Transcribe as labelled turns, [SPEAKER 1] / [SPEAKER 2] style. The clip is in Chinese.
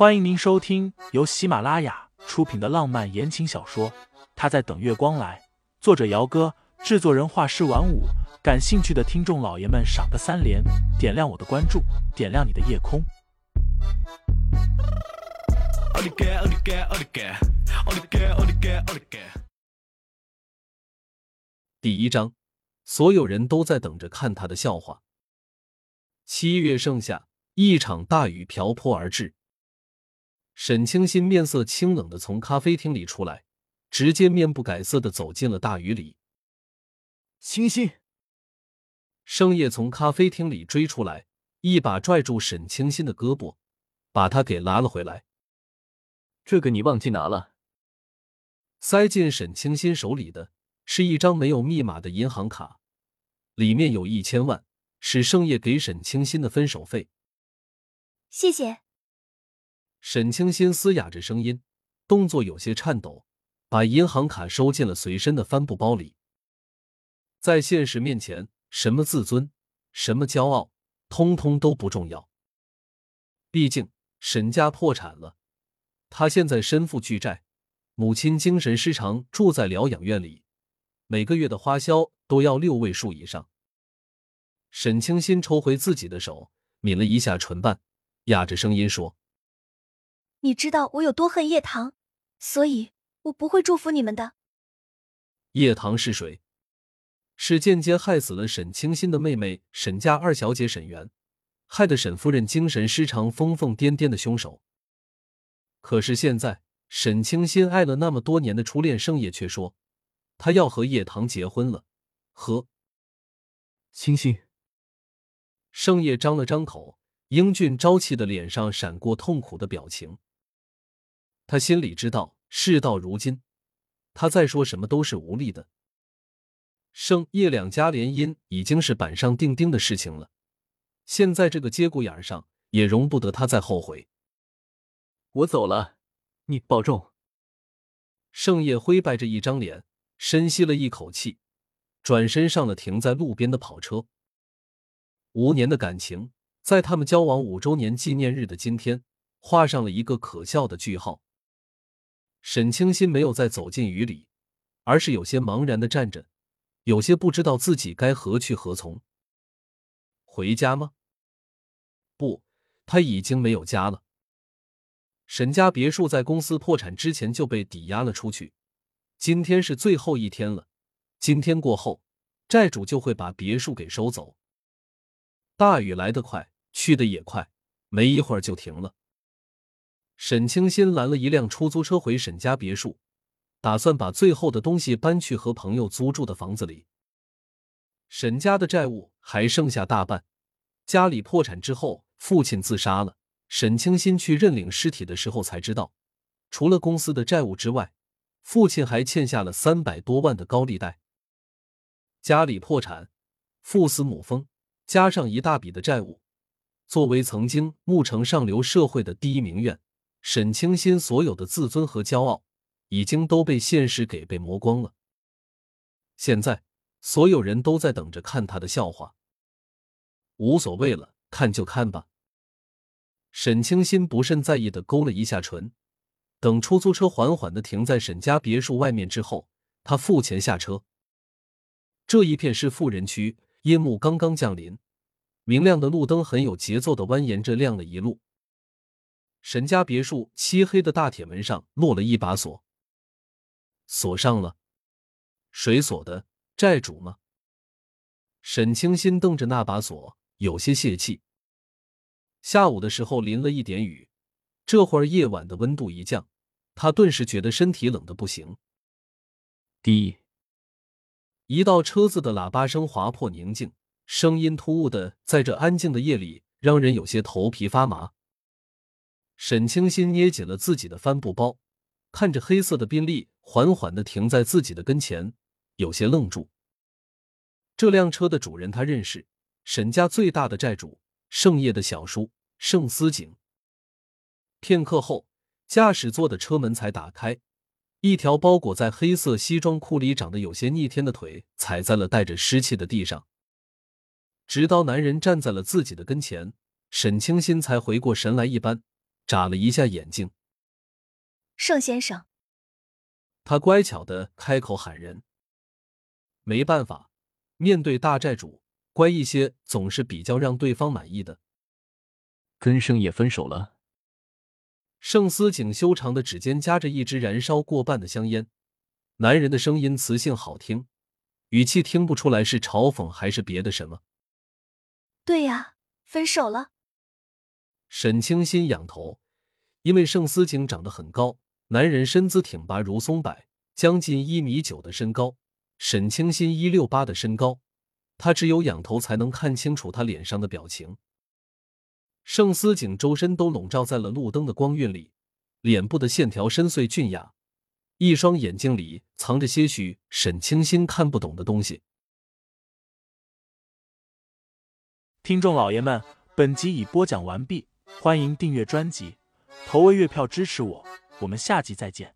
[SPEAKER 1] 欢迎您收听由喜马拉雅出品的浪漫言情小说《他在等月光来》，作者：姚哥，制作人：画师晚舞。感兴趣的听众老爷们，赏个三连，点亮我的关注，点亮你的夜空。
[SPEAKER 2] 第一章，所有人都在等着看他的笑话。七月盛夏，一场大雨瓢泼而至。沈清新面色清冷的从咖啡厅里出来，直接面不改色的走进了大雨里。
[SPEAKER 3] 清新，
[SPEAKER 2] 盛夜从咖啡厅里追出来，一把拽住沈清新的胳膊，把他给拉了回来。
[SPEAKER 3] 这个你忘记拿了。
[SPEAKER 2] 塞进沈清新手里的是一张没有密码的银行卡，里面有一千万，是盛夜给沈清新的分手费。
[SPEAKER 4] 谢谢。
[SPEAKER 2] 沈清新嘶哑着声音，动作有些颤抖，把银行卡收进了随身的帆布包里。在现实面前，什么自尊，什么骄傲，通通都不重要。毕竟沈家破产了，他现在身负巨债，母亲精神失常，住在疗养院里，每个月的花销都要六位数以上。沈清新抽回自己的手，抿了一下唇瓣，哑着声音说。
[SPEAKER 4] 你知道我有多恨叶棠，所以我不会祝福你们的。
[SPEAKER 2] 叶棠是谁？是间接害死了沈清新的妹妹沈家二小姐沈媛，害得沈夫人精神失常、疯疯癫癫的凶手。可是现在，沈清新爱了那么多年的初恋盛夜却说，他要和叶棠结婚了。和
[SPEAKER 3] 清新，
[SPEAKER 2] 盛夜张了张口，英俊朝气的脸上闪过痛苦的表情。他心里知道，事到如今，他再说什么都是无力的。盛叶两家联姻已经是板上钉钉的事情了，现在这个节骨眼上也容不得他再后悔。
[SPEAKER 3] 我走了，你保重。
[SPEAKER 2] 盛叶灰白着一张脸，深吸了一口气，转身上了停在路边的跑车。五年的感情，在他们交往五周年纪念日的今天，画上了一个可笑的句号。沈清新没有再走进雨里，而是有些茫然的站着，有些不知道自己该何去何从。回家吗？不，他已经没有家了。沈家别墅在公司破产之前就被抵押了出去，今天是最后一天了。今天过后，债主就会把别墅给收走。大雨来得快，去的也快，没一会儿就停了。沈清新拦了一辆出租车回沈家别墅，打算把最后的东西搬去和朋友租住的房子里。沈家的债务还剩下大半，家里破产之后，父亲自杀了。沈清新去认领尸体的时候才知道，除了公司的债务之外，父亲还欠下了三百多万的高利贷。家里破产，父死母疯，加上一大笔的债务，作为曾经牧城上流社会的第一名媛。沈清新所有的自尊和骄傲，已经都被现实给被磨光了。现在，所有人都在等着看他的笑话。无所谓了，看就看吧。沈清新不甚在意的勾了一下唇。等出租车缓缓的停在沈家别墅外面之后，他付钱下车。这一片是富人区，夜幕刚刚降临，明亮的路灯很有节奏的蜿蜒着亮了一路。沈家别墅漆黑的大铁门上落了一把锁，锁上了。谁锁的？债主吗？沈清新瞪着那把锁，有些泄气。下午的时候淋了一点雨，这会儿夜晚的温度一降，他顿时觉得身体冷的不行。滴，一道车子的喇叭声划破宁静，声音突兀的，在这安静的夜里，让人有些头皮发麻。沈清新捏紧了自己的帆布包，看着黑色的宾利缓缓的停在自己的跟前，有些愣住。这辆车的主人他认识，沈家最大的债主盛业的小叔盛思景。片刻后，驾驶座的车门才打开，一条包裹在黑色西装裤里、长得有些逆天的腿踩在了带着湿气的地上。直到男人站在了自己的跟前，沈清新才回过神来，一般。眨了一下眼睛。
[SPEAKER 4] 盛先生，
[SPEAKER 2] 他乖巧的开口喊人。没办法，面对大债主，乖一些总是比较让对方满意的。
[SPEAKER 3] 跟盛也分手了。
[SPEAKER 2] 盛思景修长的指尖夹着一支燃烧过半的香烟，男人的声音磁性好听，语气听不出来是嘲讽还是别的什么。
[SPEAKER 4] 对呀，分手了。
[SPEAKER 2] 沈清心仰头，因为盛思景长得很高，男人身姿挺拔如松柏，将近一米九的身高。沈清心一六八的身高，他只有仰头才能看清楚他脸上的表情。盛思景周身都笼罩在了路灯的光晕里，脸部的线条深邃俊雅，一双眼睛里藏着些许沈清心看不懂的东西。
[SPEAKER 1] 听众老爷们，本集已播讲完毕，欢迎订阅专辑，投喂月票支持我，我们下集再见。